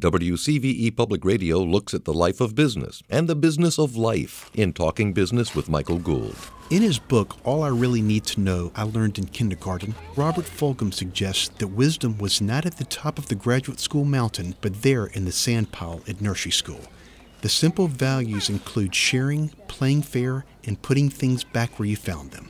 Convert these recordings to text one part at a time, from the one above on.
WCVE Public Radio looks at the life of business and the business of life in Talking Business with Michael Gould. In his book, All I Really Need to Know I Learned in Kindergarten, Robert Fulghum suggests that wisdom was not at the top of the graduate school mountain, but there in the sandpile at nursery school. The simple values include sharing, playing fair, and putting things back where you found them.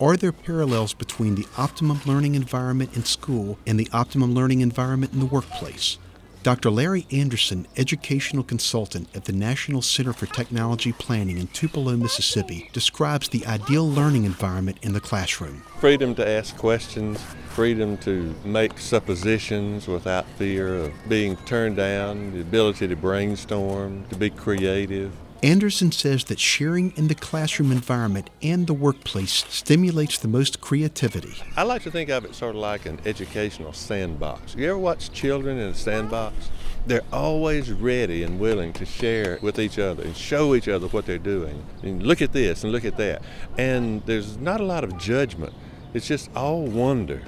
Are there parallels between the optimum learning environment in school and the optimum learning environment in the workplace? Dr. Larry Anderson, educational consultant at the National Center for Technology Planning in Tupelo, Mississippi, describes the ideal learning environment in the classroom. Freedom to ask questions, freedom to make suppositions without fear of being turned down, the ability to brainstorm, to be creative. Anderson says that sharing in the classroom environment and the workplace stimulates the most creativity. I like to think of it sort of like an educational sandbox. You ever watch children in a sandbox? They're always ready and willing to share with each other and show each other what they're doing. And look at this and look at that. And there's not a lot of judgment. It's just all wonder.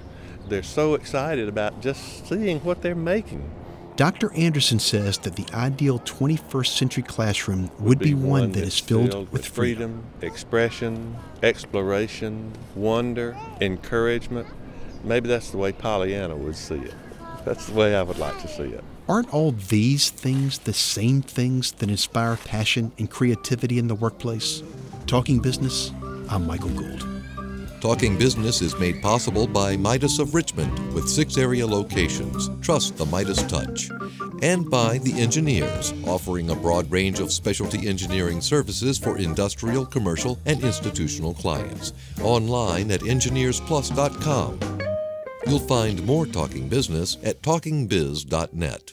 They're so excited about just seeing what they're making. Dr. Anderson says that the ideal 21st century classroom would be one that is that's filled with freedom. expression, exploration, wonder, encouragement. Maybe that's the way Pollyanna would see it. That's the way I would like to see it. Aren't all these things the same things that inspire passion and creativity in the workplace? Talking business, I'm Michael Gould. Talking Business is made possible by Midas of Richmond with six area locations. Trust the Midas touch. And by The Engineers, offering a broad range of specialty engineering services for industrial, commercial, and institutional clients. Online at engineersplus.com. You'll find more Talking Business at talkingbiz.net.